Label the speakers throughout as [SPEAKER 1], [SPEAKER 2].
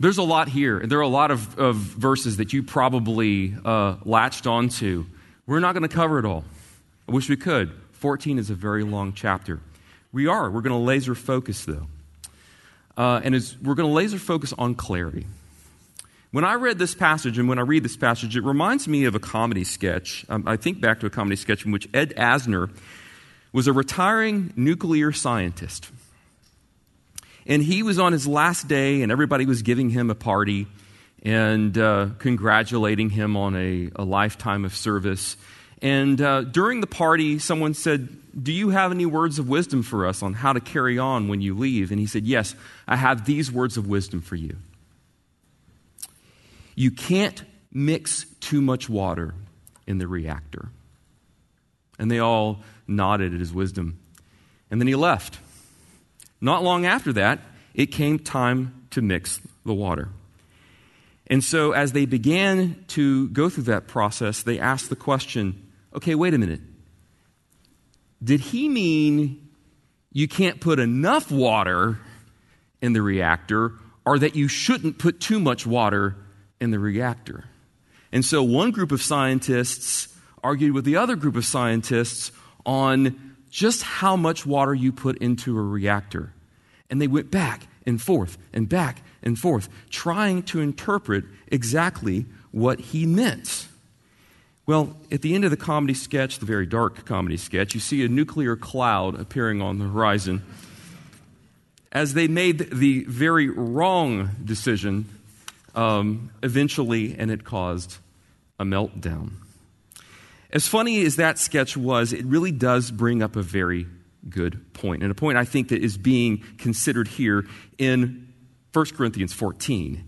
[SPEAKER 1] there's a lot here. And there are a lot of, of verses that you probably uh, latched onto. We're not going to cover it all. I wish we could. 14 is a very long chapter. We are. We're going to laser focus, though. Uh, and we're going to laser focus on clarity. When I read this passage, and when I read this passage, it reminds me of a comedy sketch. Um, I think back to a comedy sketch in which Ed Asner was a retiring nuclear scientist. And he was on his last day, and everybody was giving him a party and uh, congratulating him on a, a, lifetime of service. And uh, during the party, someone said, Do you have any words of wisdom for us on how to carry on when you leave? And he said, Yes, I have these words of wisdom for you. You can't mix too much water in the reactor. And they all nodded at his wisdom. And then he left. Not long after that, it came time to mix the water. And so, as they began to go through that process, they asked the question okay, wait a minute. Did he mean you can't put enough water in the reactor, or that you shouldn't put too much water in the reactor? And so, one group of scientists argued with the other group of scientists on just how much water you put into a reactor. And they went back and forth and back and forth, trying to interpret exactly what he meant. Well, at the end of the comedy sketch, the very dark comedy sketch, you see a nuclear cloud appearing on the horizon as they made the very wrong decision um, eventually, and it caused a meltdown. As funny as that sketch was, it really does bring up a very good point. and a point I think that is being considered here in 1 Corinthians 14.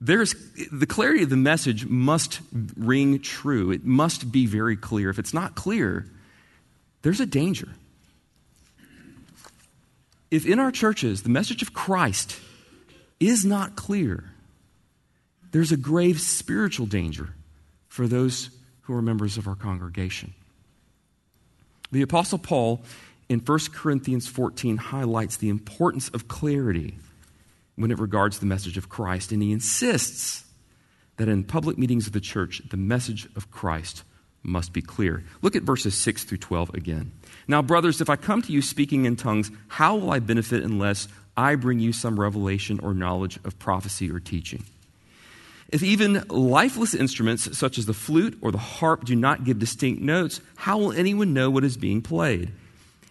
[SPEAKER 1] There's, the clarity of the message must ring true. It must be very clear. If it's not clear, there's a danger. If in our churches the message of Christ is not clear, there's a grave spiritual danger for those who are members of our congregation. The Apostle Paul in 1 Corinthians 14 highlights the importance of clarity when it regards the message of Christ, and he insists that in public meetings of the church, the message of Christ must be clear. Look at verses 6 through 12 again. Now, brothers, if I come to you speaking in tongues, how will I benefit unless I bring you some revelation or knowledge of prophecy or teaching? If even lifeless instruments such as the flute or the harp do not give distinct notes, how will anyone know what is being played?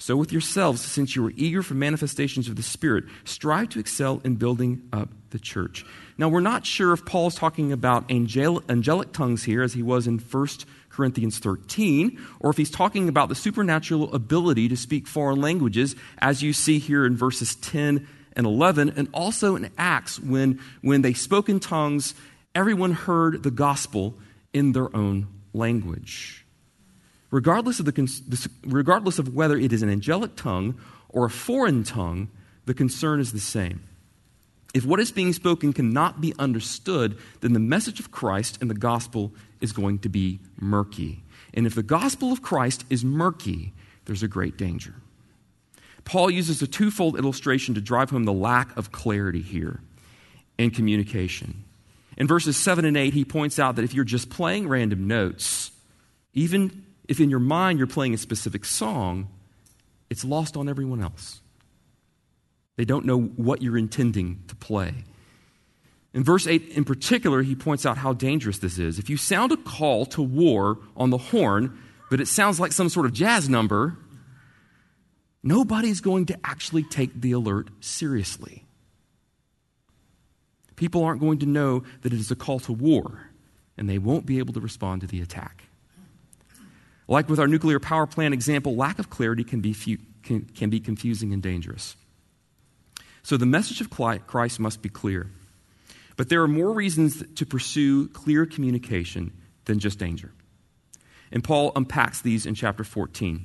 [SPEAKER 1] So, with yourselves, since you are eager for manifestations of the Spirit, strive to excel in building up the church. Now, we're not sure if Paul is talking about angel- angelic tongues here, as he was in 1 Corinthians 13, or if he's talking about the supernatural ability to speak foreign languages, as you see here in verses 10 and 11, and also in Acts, when, when they spoke in tongues, everyone heard the gospel in their own language. Regardless of, the, regardless of whether it is an angelic tongue or a foreign tongue, the concern is the same. If what is being spoken cannot be understood, then the message of Christ and the gospel is going to be murky. And if the gospel of Christ is murky, there's a great danger. Paul uses a twofold illustration to drive home the lack of clarity here in communication. In verses 7 and 8, he points out that if you're just playing random notes, even if in your mind you're playing a specific song, it's lost on everyone else. They don't know what you're intending to play. In verse 8 in particular, he points out how dangerous this is. If you sound a call to war on the horn, but it sounds like some sort of jazz number, nobody's going to actually take the alert seriously people aren't going to know that it is a call to war, and they won't be able to respond to the attack. Like with our nuclear power plant example, lack of clarity can be, can, can be confusing and dangerous. So the message of Christ must be clear. But there are more reasons to pursue clear communication than just danger. And Paul unpacks these in chapter 14.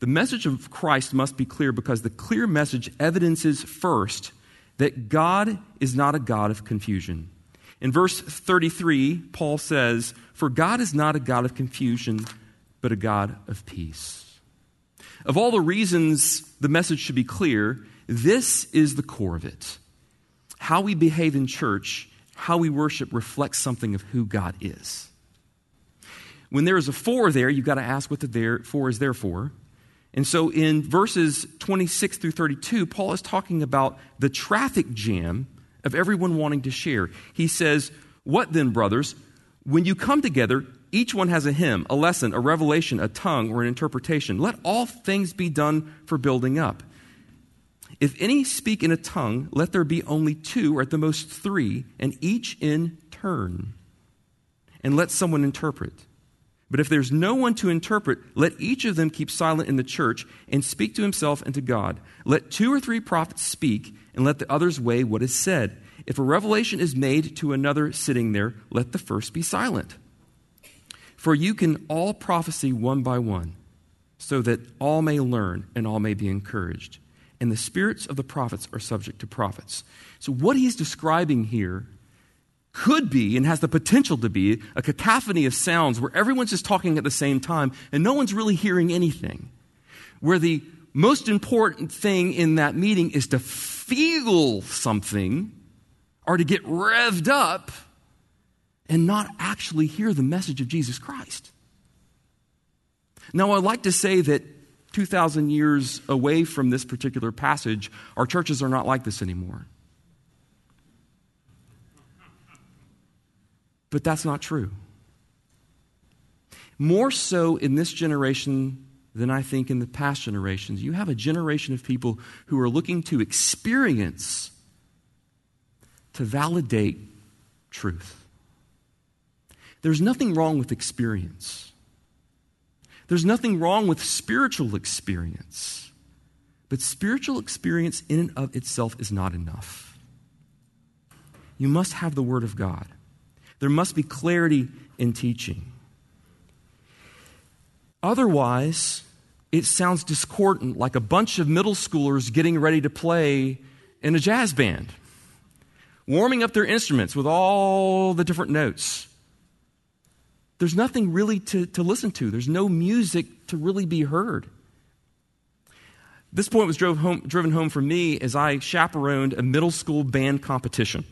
[SPEAKER 1] The message of Christ must be clear because the clear message evidences first that God is not a God of confusion. In verse 33, Paul says, For God is not a God of confusion, but a God of peace. Of all the reasons the message should be clear, this is the core of it. How we behave in church, how we worship, reflects something of who God is. When there is a for there, you've got to ask what the there, for is there for. And so in verses 26 through 32, Paul is talking about the traffic jam of everyone wanting to share. He says, What then, brothers? When you come together, each one has a hymn, a lesson, a revelation, a tongue, or an interpretation. Let all things be done for building up. If any speak in a tongue, let there be only two, or at the most three, and each in turn. And let someone interpret. But if there's no one to interpret, let each of them keep silent in the church and speak to himself and to God. Let two or three prophets speak, and let the others weigh what is said. If a revelation is made to another sitting there, let the first be silent. For you can all prophesy one by one, so that all may learn and all may be encouraged. And the spirits of the prophets are subject to prophets. So, what he's describing here could be and has the potential to be a cacophony of sounds where everyone's just talking at the same time and no one's really hearing anything. Where the most important thing in that meeting is to feel something or to get revved up and not actually hear the message of Jesus Christ. Now, I'd like to say that 2,000 years away from this particular passage, our churches are not like this anymore. But that's not true. More so in this generation than I think in the past generations. You have a generation of people who are looking to experience to validate truth. There's nothing wrong with experience. There's nothing wrong with spiritual experience. But spiritual experience in and of itself is not enough. You must have the Word of God. There must be clarity in teaching. Otherwise, it sounds discordant, like a bunch of middle schoolers getting ready to play in a jazz band, warming up their instruments with all the different notes. There's nothing really to, to listen to, there's no music to really be heard. This point was drove home, driven home for me as I chaperoned a middle school band competition.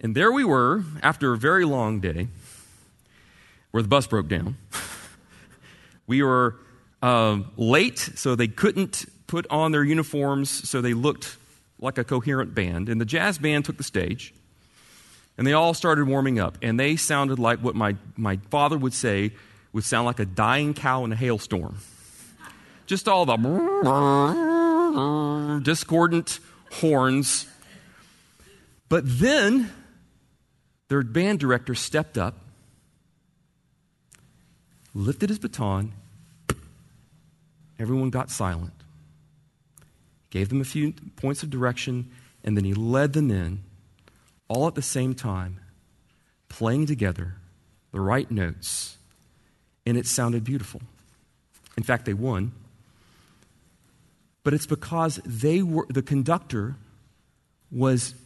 [SPEAKER 1] And there we were after a very long day where the bus broke down. we were uh, late, so they couldn't put on their uniforms so they looked like a coherent band. And the jazz band took the stage, and they all started warming up. And they sounded like what my, my father would say would sound like a dying cow in a hailstorm. Just all the discordant horns. But then their band director stepped up, lifted his baton, everyone got silent, gave them a few points of direction, and then he led them in, all at the same time, playing together the right notes, and it sounded beautiful. In fact, they won. But it's because they were, the conductor was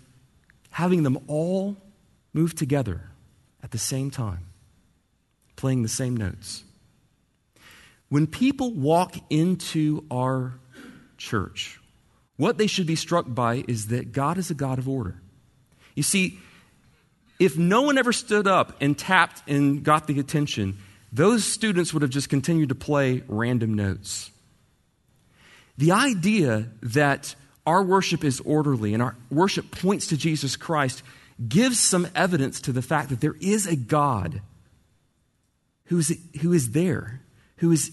[SPEAKER 1] having them all move together at the same time, playing the same notes. When people walk into our church, what they should be struck by is that God is a God of order. You see, if no one ever stood up and tapped and got the attention, those students would have just continued to play random notes. The idea that our worship is orderly and our worship points to Jesus Christ gives some evidence to the fact that there is a God who is, who is there, who is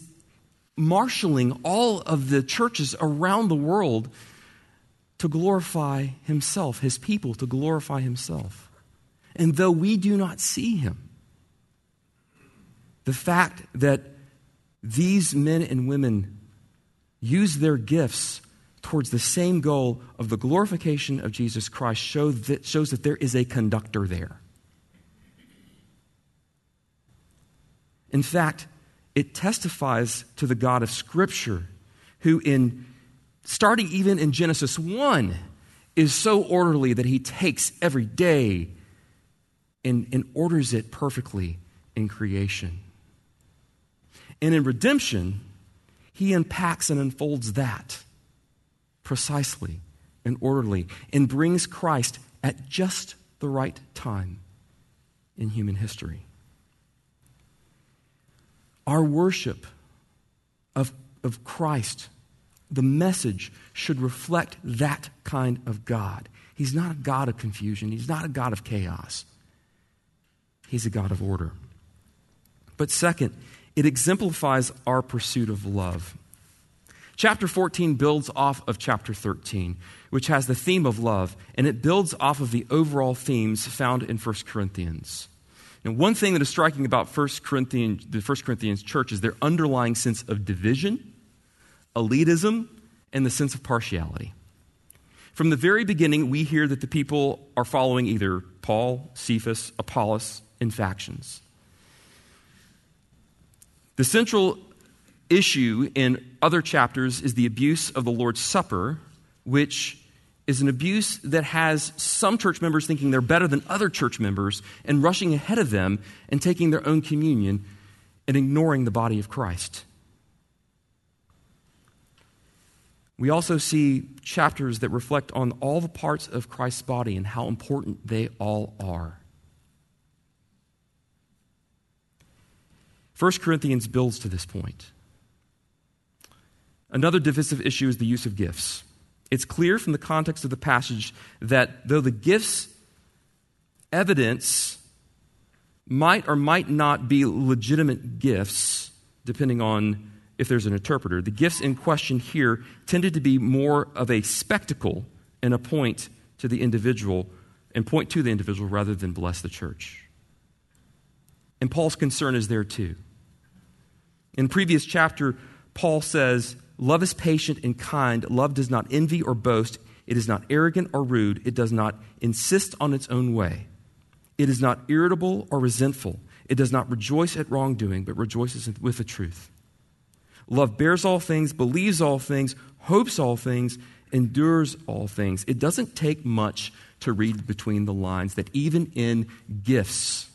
[SPEAKER 1] marshaling all of the churches around the world to glorify himself, his people to glorify himself. And though we do not see him, the fact that these men and women use their gifts towards the same goal of the glorification of Jesus Christ show that, shows that there is a conductor there. In fact, it testifies to the God of Scripture who, in starting even in Genesis 1, is so orderly that he takes every day and, and orders it perfectly in creation. And in redemption, he unpacks and unfolds that precisely and orderly and brings Christ at just the right time in human history. Our worship of, of Christ, the message, should reflect that kind of God. He's not a God of confusion, He's not a God of chaos. He's a God of order. But second, it exemplifies our pursuit of love. Chapter 14 builds off of chapter 13, which has the theme of love, and it builds off of the overall themes found in 1 Corinthians. And one thing that is striking about 1 Corinthians, the 1 Corinthians church is their underlying sense of division, elitism, and the sense of partiality. From the very beginning, we hear that the people are following either Paul, Cephas, Apollos in factions. The central issue in other chapters is the abuse of the Lord's Supper, which is an abuse that has some church members thinking they're better than other church members and rushing ahead of them and taking their own communion and ignoring the body of Christ. We also see chapters that reflect on all the parts of Christ's body and how important they all are. 1 Corinthians builds to this point. Another divisive issue is the use of gifts. It's clear from the context of the passage that though the gifts evidence might or might not be legitimate gifts, depending on if there's an interpreter, the gifts in question here tended to be more of a spectacle and a point to the individual and point to the individual rather than bless the church. And Paul's concern is there too. In previous chapter, Paul says, Love is patient and kind. Love does not envy or boast. It is not arrogant or rude. It does not insist on its own way. It is not irritable or resentful. It does not rejoice at wrongdoing, but rejoices with the truth. Love bears all things, believes all things, hopes all things, endures all things. It doesn't take much to read between the lines that even in gifts,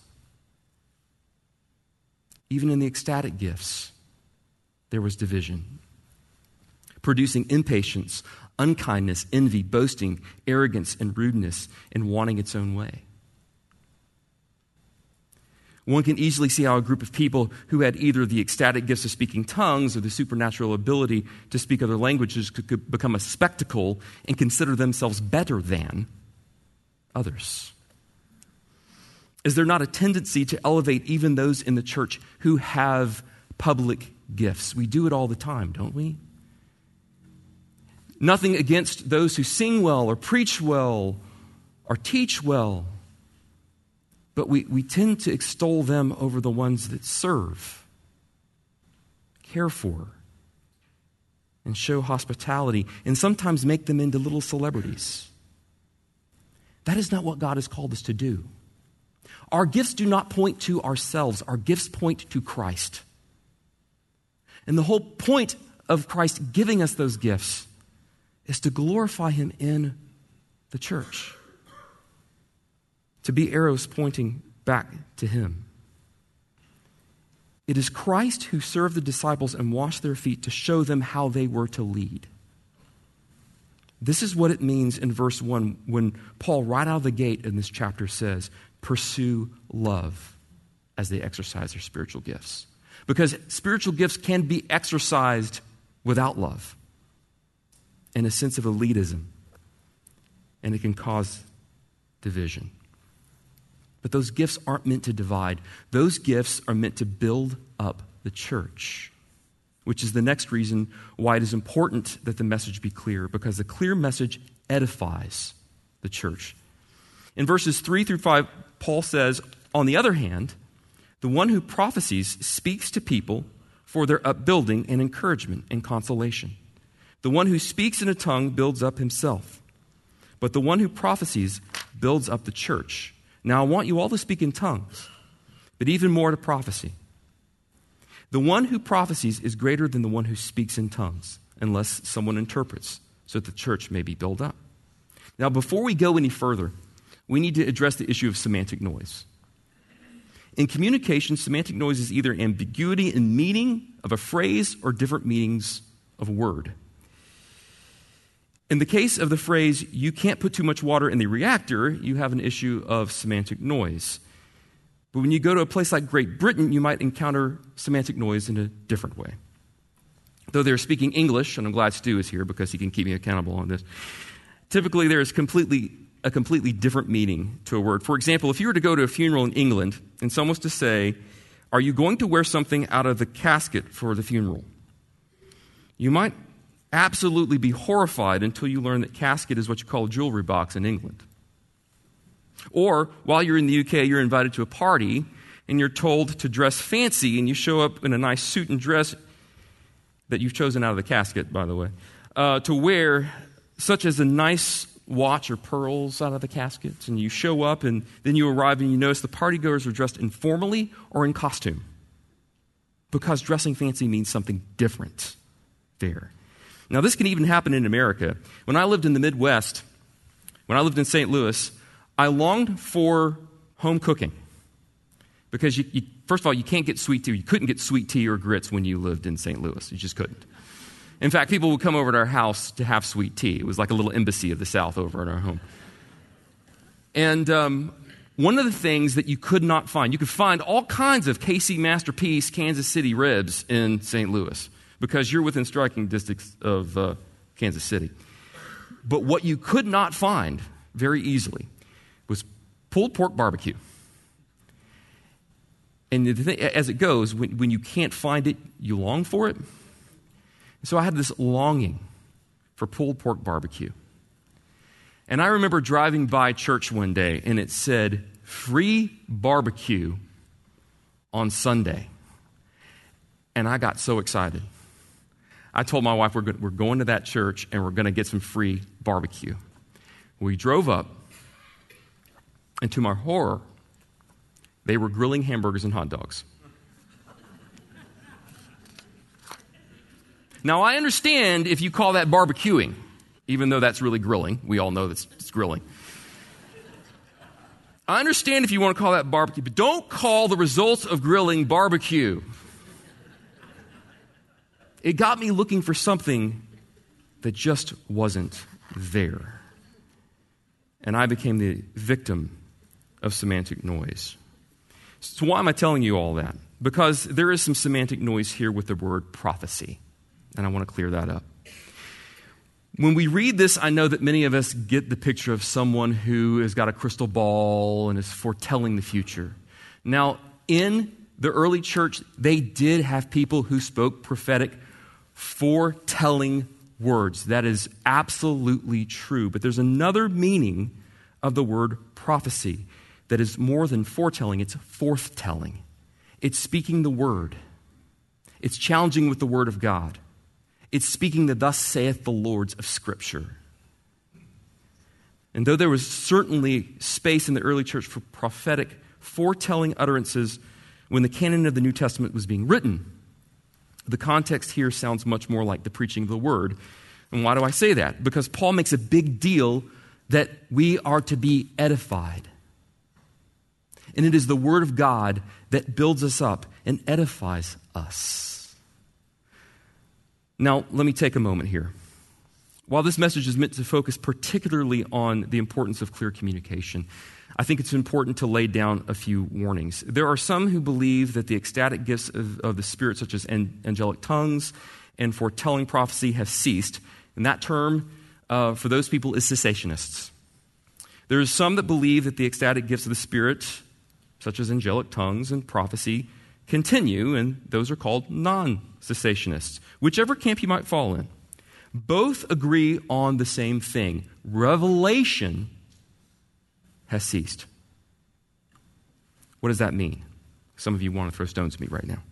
[SPEAKER 1] even in the ecstatic gifts, there was division producing impatience, unkindness, envy, boasting, arrogance, and rudeness, and wanting its own way. One can easily see how a group of people who had either the ecstatic gifts of speaking tongues or the supernatural ability to speak other languages could become a spectacle and consider themselves better than others. Is there not a tendency to elevate even those in the church who have public gifts? We do it all the time, don't we? Nothing against those who sing well or preach well or teach well. But we, we tend to extol them over the ones that serve, care for, and show hospitality, and sometimes make them into little celebrities. That is not what God has called us to do. Our gifts do not point to ourselves, our gifts point to Christ. And the whole point of Christ giving us those gifts is to glorify Him in the church, to be arrows pointing back to Him. It is Christ who served the disciples and washed their feet to show them how they were to lead. This is what it means in verse 1 when Paul, right out of the gate in this chapter, says, Pursue love as they exercise their spiritual gifts. Because spiritual gifts can be exercised without love and a sense of elitism, and it can cause division. But those gifts aren't meant to divide, those gifts are meant to build up the church. Which is the next reason why it is important that the message be clear, because the clear message edifies the church. In verses 3 through 5, Paul says, On the other hand, the one who prophesies speaks to people for their upbuilding and encouragement and consolation. The one who speaks in a tongue builds up himself, but the one who prophesies builds up the church. Now, I want you all to speak in tongues, but even more to prophecy. The one who prophesies is greater than the one who speaks in tongues, unless someone interprets, so that the church may be built up. Now, before we go any further, we need to address the issue of semantic noise. In communication, semantic noise is either ambiguity in meaning of a phrase or different meanings of a word. In the case of the phrase, you can't put too much water in the reactor, you have an issue of semantic noise. But when you go to a place like Great Britain, you might encounter semantic noise in a different way. Though they're speaking English, and I'm glad Stu is here because he can keep me accountable on this, typically there is completely, a completely different meaning to a word. For example, if you were to go to a funeral in England and someone was to say, Are you going to wear something out of the casket for the funeral? You might absolutely be horrified until you learn that casket is what you call a jewelry box in England. Or while you're in the UK, you're invited to a party and you're told to dress fancy and you show up in a nice suit and dress that you've chosen out of the casket, by the way, uh, to wear, such as a nice watch or pearls out of the caskets. And you show up and then you arrive and you notice the partygoers are dressed informally or in costume. Because dressing fancy means something different there. Now, this can even happen in America. When I lived in the Midwest, when I lived in St. Louis, I longed for home cooking. Because, you, you, first of all, you can't get sweet tea. You couldn't get sweet tea or grits when you lived in St. Louis. You just couldn't. In fact, people would come over to our house to have sweet tea. It was like a little embassy of the South over in our home. And um, one of the things that you could not find, you could find all kinds of KC Masterpiece Kansas City ribs in St. Louis because you're within striking distance of uh, Kansas City. But what you could not find very easily was pulled pork barbecue. And thing, as it goes, when, when you can't find it, you long for it. So I had this longing for pulled pork barbecue. And I remember driving by church one day and it said, free barbecue on Sunday. And I got so excited. I told my wife, we're, go- we're going to that church and we're going to get some free barbecue. We drove up, and to my horror, they were grilling hamburgers and hot dogs. Now, I understand if you call that barbecuing, even though that's really grilling. We all know that's it's grilling. I understand if you want to call that barbecue, but don't call the results of grilling barbecue it got me looking for something that just wasn't there. And I became the victim of semantic noise. So, why am I telling you all that? Because there is some semantic noise here with the word prophecy, and I want to clear that up. When we read this, I know that many of us get the picture of someone who has got a crystal ball and is foretelling the future. Now, in the early church, they did have people who spoke prophetic foretelling words. That is absolutely true. But there's another meaning of the word prophecy that is more than foretelling, it's forthtelling. It's speaking the word, it's challenging with the word of God, it's speaking the thus saith the Lord's of Scripture. And though there was certainly space in the early church for prophetic, foretelling utterances when the canon of the New Testament was being written, the context here sounds much more like the preaching of the word. And why do I say that? Because Paul makes a big deal that we are to be edified. And it is the word of God that builds us up and edifies us. Now, let me take a moment here. While this message is meant to focus particularly on the importance of clear communication, I think it's important to lay down a few warnings. There are some who believe that the ecstatic gifts of, of the Spirit, such as angelic tongues and foretelling prophecy, have ceased. And that term uh, for those people is cessationists. There are some that believe that the ecstatic gifts of the Spirit, such as angelic tongues and prophecy, continue, and those are called non cessationists, whichever camp you might fall in. Both agree on the same thing revelation has ceased. What does that mean? Some of you want to throw stones at me right now.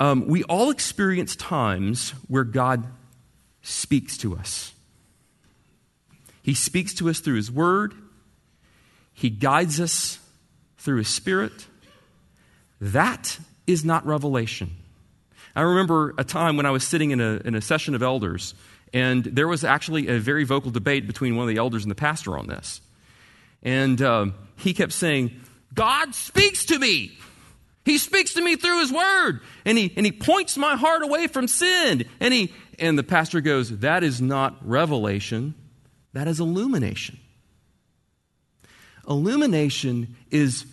[SPEAKER 1] Um, we all experience times where God speaks to us. He speaks to us through His Word, He guides us through His Spirit. That is not revelation. I remember a time when I was sitting in a, in a session of elders, and there was actually a very vocal debate between one of the elders and the pastor on this. And um, he kept saying, God speaks to me. He speaks to me through his word. And he, and he points my heart away from sin. And, he, and the pastor goes, That is not revelation, that is illumination. Illumination is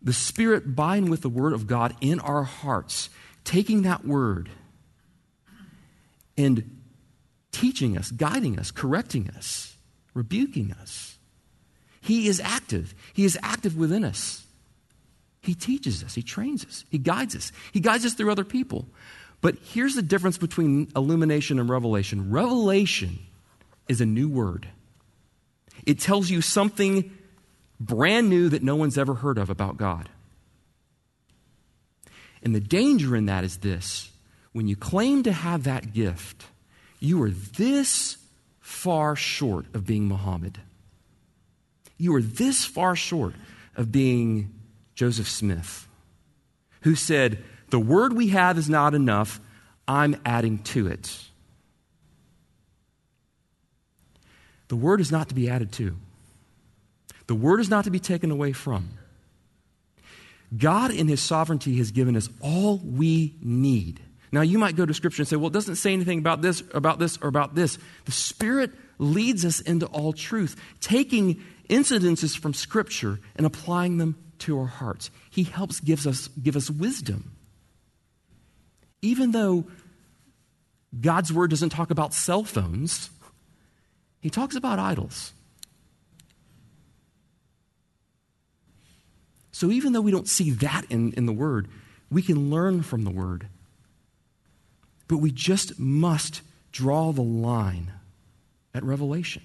[SPEAKER 1] the Spirit binding with the Word of God in our hearts, taking that Word and teaching us, guiding us, correcting us, rebuking us. He is active. He is active within us. He teaches us, He trains us, He guides us, He guides us through other people. But here's the difference between illumination and revelation revelation is a new word, it tells you something brand new that no one's ever heard of about God. And the danger in that is this when you claim to have that gift, you are this far short of being Muhammad. You are this far short of being Joseph Smith, who said, The word we have is not enough, I'm adding to it. The word is not to be added to. The word is not to be taken away from. God, in his sovereignty, has given us all we need. Now, you might go to Scripture and say, well, it doesn't say anything about this, about this, or about this. The Spirit leads us into all truth, taking incidences from Scripture and applying them to our hearts. He helps gives us, give us wisdom. Even though God's Word doesn't talk about cell phones, He talks about idols. So even though we don't see that in, in the Word, we can learn from the Word. But we just must draw the line at Revelation.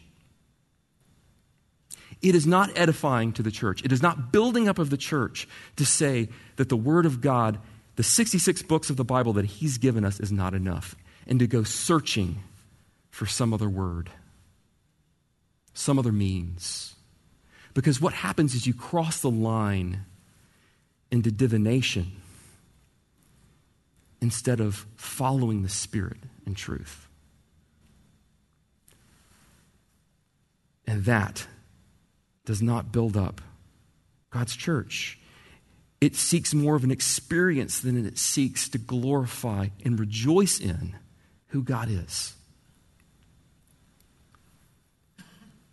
[SPEAKER 1] It is not edifying to the church. It is not building up of the church to say that the Word of God, the 66 books of the Bible that He's given us, is not enough, and to go searching for some other word, some other means. Because what happens is you cross the line into divination instead of following the Spirit and truth. And that does not build up God's church. It seeks more of an experience than it seeks to glorify and rejoice in who God is.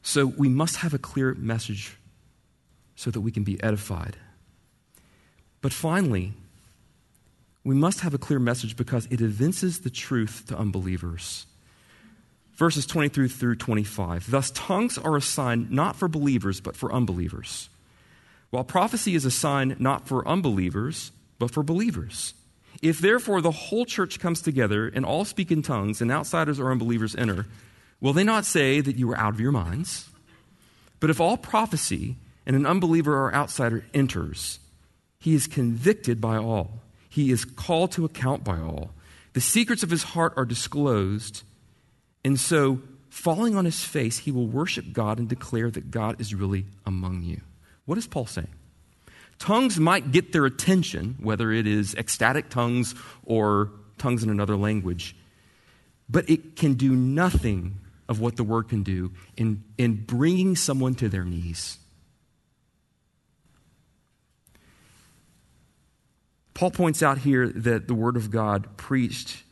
[SPEAKER 1] So we must have a clear message so that we can be edified. But finally, we must have a clear message because it evinces the truth to unbelievers. Verses 23 through 25. Thus, tongues are a sign not for believers, but for unbelievers. While prophecy is a sign not for unbelievers, but for believers. If therefore the whole church comes together and all speak in tongues, and outsiders or unbelievers enter, will they not say that you are out of your minds? But if all prophecy and an unbeliever or outsider enters, he is convicted by all, he is called to account by all. The secrets of his heart are disclosed, and so, falling on his face, he will worship God and declare that God is really among you. What is Paul saying? Tongues might get their attention, whether it is ecstatic tongues or tongues in another language, but it can do nothing of what the word can do in, in bringing someone to their knees. Paul points out here that the word of God preached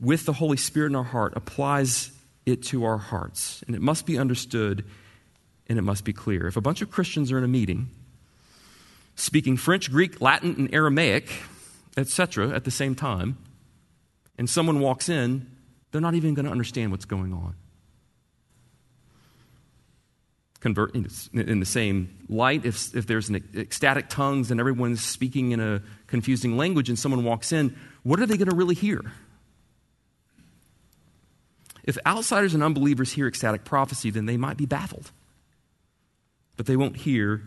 [SPEAKER 1] with the Holy Spirit in our heart applies it to our hearts. And it must be understood and it must be clear. If a bunch of Christians are in a meeting speaking French, Greek, Latin, and Aramaic, etc., at the same time, and someone walks in they're not even going to understand what's going on. Convert in the same light, if, if there's an ecstatic tongues and everyone's speaking in a confusing language and someone walks in, what are they going to really hear? If outsiders and unbelievers hear ecstatic prophecy, then they might be baffled. But they won't hear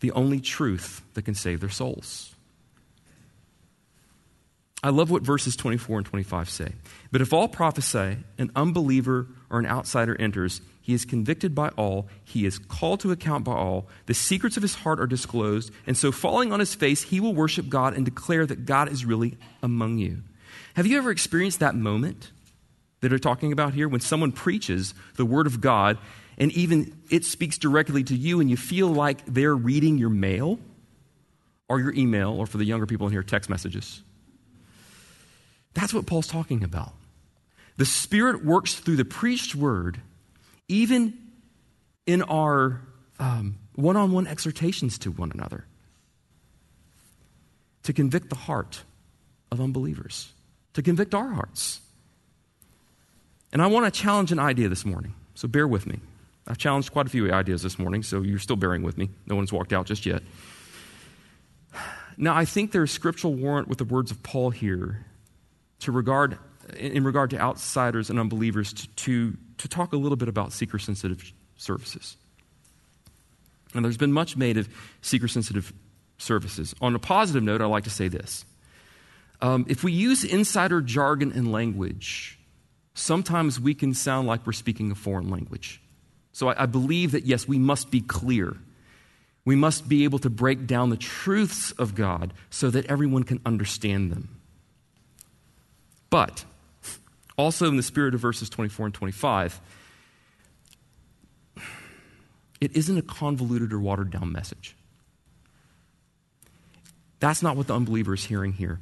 [SPEAKER 1] the only truth that can save their souls. I love what verses 24 and 25 say. But if all prophesy, an unbeliever or an outsider enters, he is convicted by all, he is called to account by all, the secrets of his heart are disclosed, and so falling on his face, he will worship God and declare that God is really among you. Have you ever experienced that moment that they're talking about here when someone preaches the word of God and even it speaks directly to you and you feel like they're reading your mail or your email, or for the younger people in here, text messages? That's what Paul's talking about. The Spirit works through the preached word, even in our one on one exhortations to one another, to convict the heart of unbelievers, to convict our hearts. And I want to challenge an idea this morning, so bear with me. I've challenged quite a few ideas this morning, so you're still bearing with me. No one's walked out just yet. Now, I think there's scriptural warrant with the words of Paul here to regard, in regard to outsiders and unbelievers, to, to, to talk a little bit about seeker sensitive services. And there's been much made of seeker sensitive services. On a positive note, I'd like to say this. Um, if we use insider jargon and language, sometimes we can sound like we're speaking a foreign language. So I, I believe that, yes, we must be clear. We must be able to break down the truths of God so that everyone can understand them. But also in the spirit of verses 24 and 25, it isn't a convoluted or watered down message. That's not what the unbeliever is hearing here.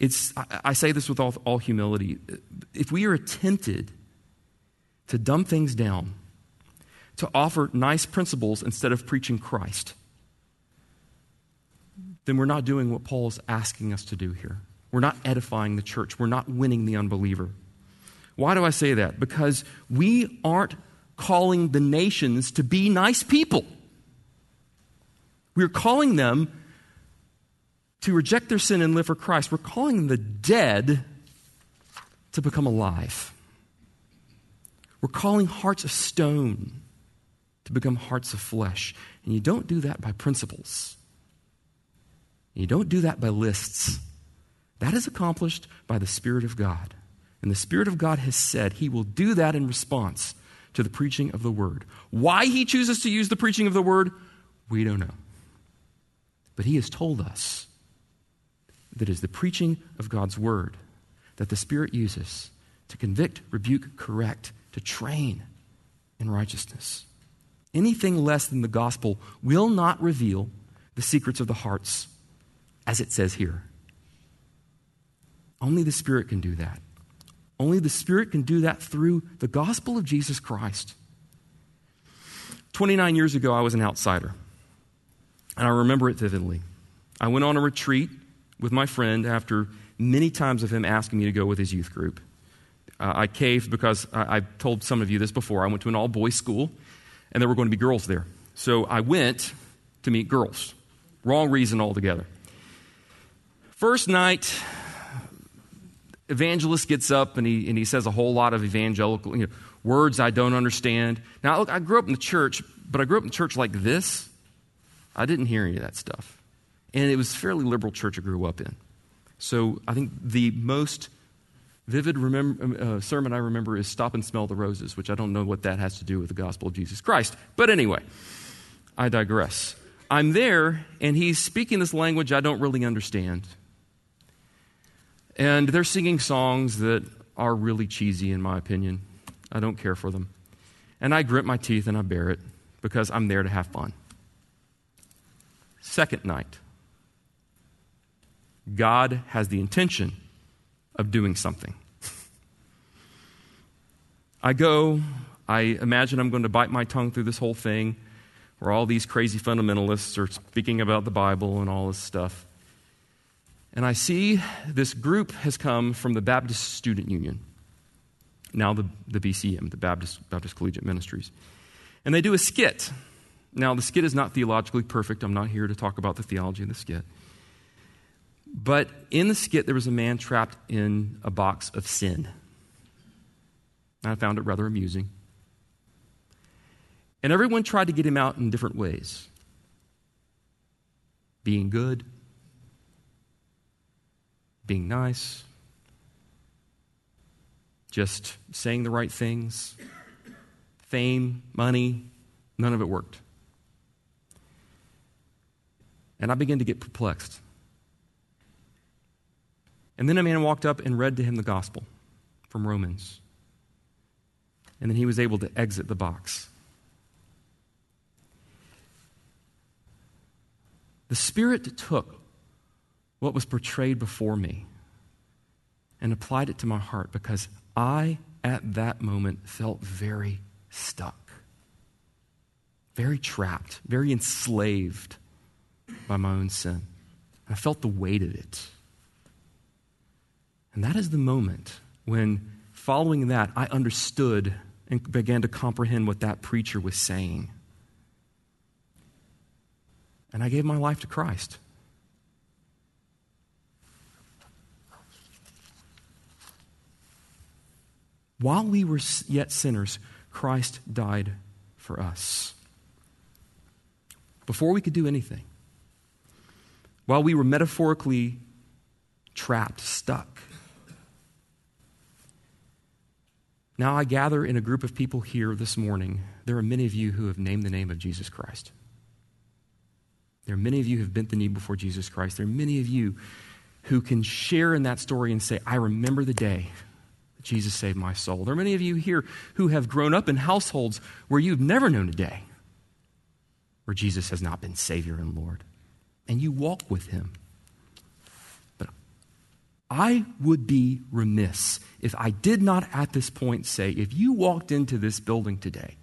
[SPEAKER 1] It's, I, I say this with all, all humility. If we are tempted to dumb things down, to offer nice principles instead of preaching Christ, then we're not doing what Paul is asking us to do here. We're not edifying the church. We're not winning the unbeliever. Why do I say that? Because we aren't calling the nations to be nice people. We're calling them to reject their sin and live for Christ. We're calling the dead to become alive. We're calling hearts of stone to become hearts of flesh. And you don't do that by principles. You don't do that by lists. That is accomplished by the Spirit of God. And the Spirit of God has said He will do that in response to the preaching of the Word. Why He chooses to use the preaching of the Word, we don't know. But He has told us that is the preaching of God's Word that the Spirit uses to convict, rebuke, correct, to train in righteousness. Anything less than the gospel will not reveal the secrets of the hearts, as it says here. Only the Spirit can do that. Only the Spirit can do that through the gospel of Jesus Christ. 29 years ago, I was an outsider, and I remember it vividly. I went on a retreat with my friend after many times of him asking me to go with his youth group. Uh, I caved because I, I've told some of you this before. I went to an all boys school, and there were going to be girls there. So I went to meet girls. Wrong reason altogether. First night, evangelist gets up and he, and he says a whole lot of evangelical you know, words I don't understand. Now, look, I grew up in the church, but I grew up in the church like this. I didn't hear any of that stuff. And it was a fairly liberal church I grew up in. So I think the most vivid remember, uh, sermon I remember is Stop and Smell the Roses, which I don't know what that has to do with the gospel of Jesus Christ. But anyway, I digress. I'm there, and he's speaking this language I don't really understand. And they're singing songs that are really cheesy, in my opinion. I don't care for them. And I grit my teeth and I bear it because I'm there to have fun. Second night, God has the intention of doing something. I go, I imagine I'm going to bite my tongue through this whole thing where all these crazy fundamentalists are speaking about the Bible and all this stuff. And I see this group has come from the Baptist Student Union, now the, the BCM, the Baptist, Baptist Collegiate Ministries. And they do a skit. Now, the skit is not theologically perfect. I'm not here to talk about the theology of the skit. But in the skit, there was a man trapped in a box of sin. I found it rather amusing. And everyone tried to get him out in different ways being good, being nice, just saying the right things, fame, money, none of it worked. And I began to get perplexed. And then a man walked up and read to him the gospel from Romans. And then he was able to exit the box. The Spirit took what was portrayed before me and applied it to my heart because I, at that moment, felt very stuck, very trapped, very enslaved by my own sin. I felt the weight of it. And that is the moment when, following that, I understood and began to comprehend what that preacher was saying. And I gave my life to Christ. While we were yet sinners, Christ died for us. Before we could do anything, while we were metaphorically trapped, stuck. Now, I gather in a group of people here this morning, there are many of you who have named the name of Jesus Christ. There are many of you who have bent the knee before Jesus Christ. There are many of you who can share in that story and say, I remember the day that Jesus saved my soul. There are many of you here who have grown up in households where you've never known a day where Jesus has not been Savior and Lord, and you walk with Him. I would be remiss if I did not at this point say, if you walked into this building today,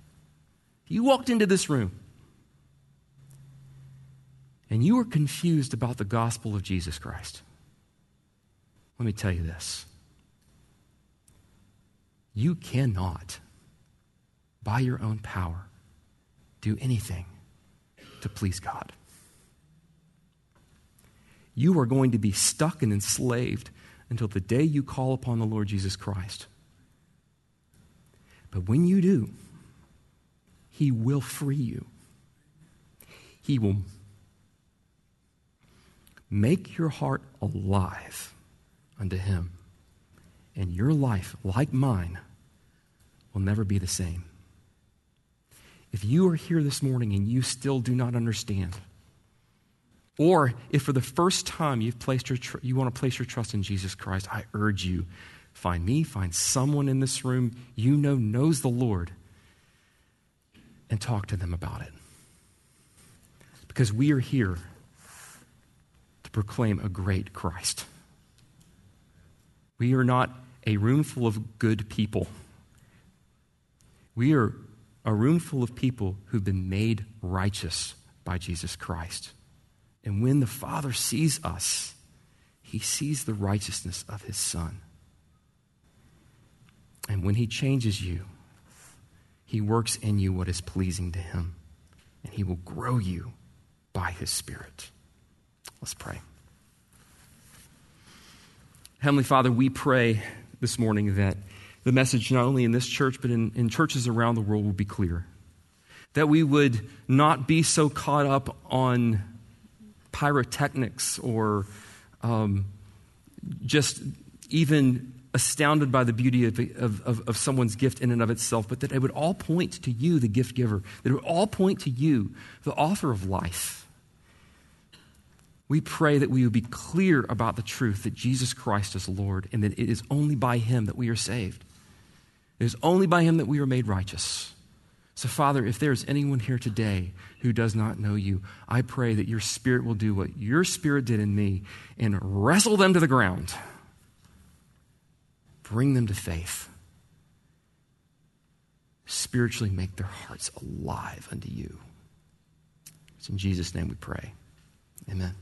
[SPEAKER 1] you walked into this room, and you are confused about the gospel of Jesus Christ, let me tell you this you cannot, by your own power, do anything to please God. You are going to be stuck and enslaved until the day you call upon the Lord Jesus Christ. But when you do, He will free you. He will make your heart alive unto Him. And your life, like mine, will never be the same. If you are here this morning and you still do not understand, or if for the first time you've placed your tr- you want to place your trust in Jesus Christ, I urge you find me, find someone in this room you know knows the Lord, and talk to them about it. Because we are here to proclaim a great Christ. We are not a room full of good people. We are a room full of people who've been made righteous by Jesus Christ. And when the Father sees us, he sees the righteousness of his Son. And when he changes you, he works in you what is pleasing to him, and he will grow you by his Spirit. Let's pray. Heavenly Father, we pray this morning that the message, not only in this church, but in, in churches around the world, will be clear. That we would not be so caught up on pyrotechnics or um, just even astounded by the beauty of, of, of, someone's gift in and of itself, but that it would all point to you, the gift giver, that it would all point to you, the author of life. We pray that we would be clear about the truth that Jesus Christ is Lord and that it is only by Him that we are saved. It is only by him that we are made righteous. So, Father, if there is anyone here today who does not know you, I pray that your Spirit will do what your Spirit did in me and wrestle them to the ground. Bring them to faith. Spiritually make their hearts alive unto you. It's in Jesus' name we pray. Amen.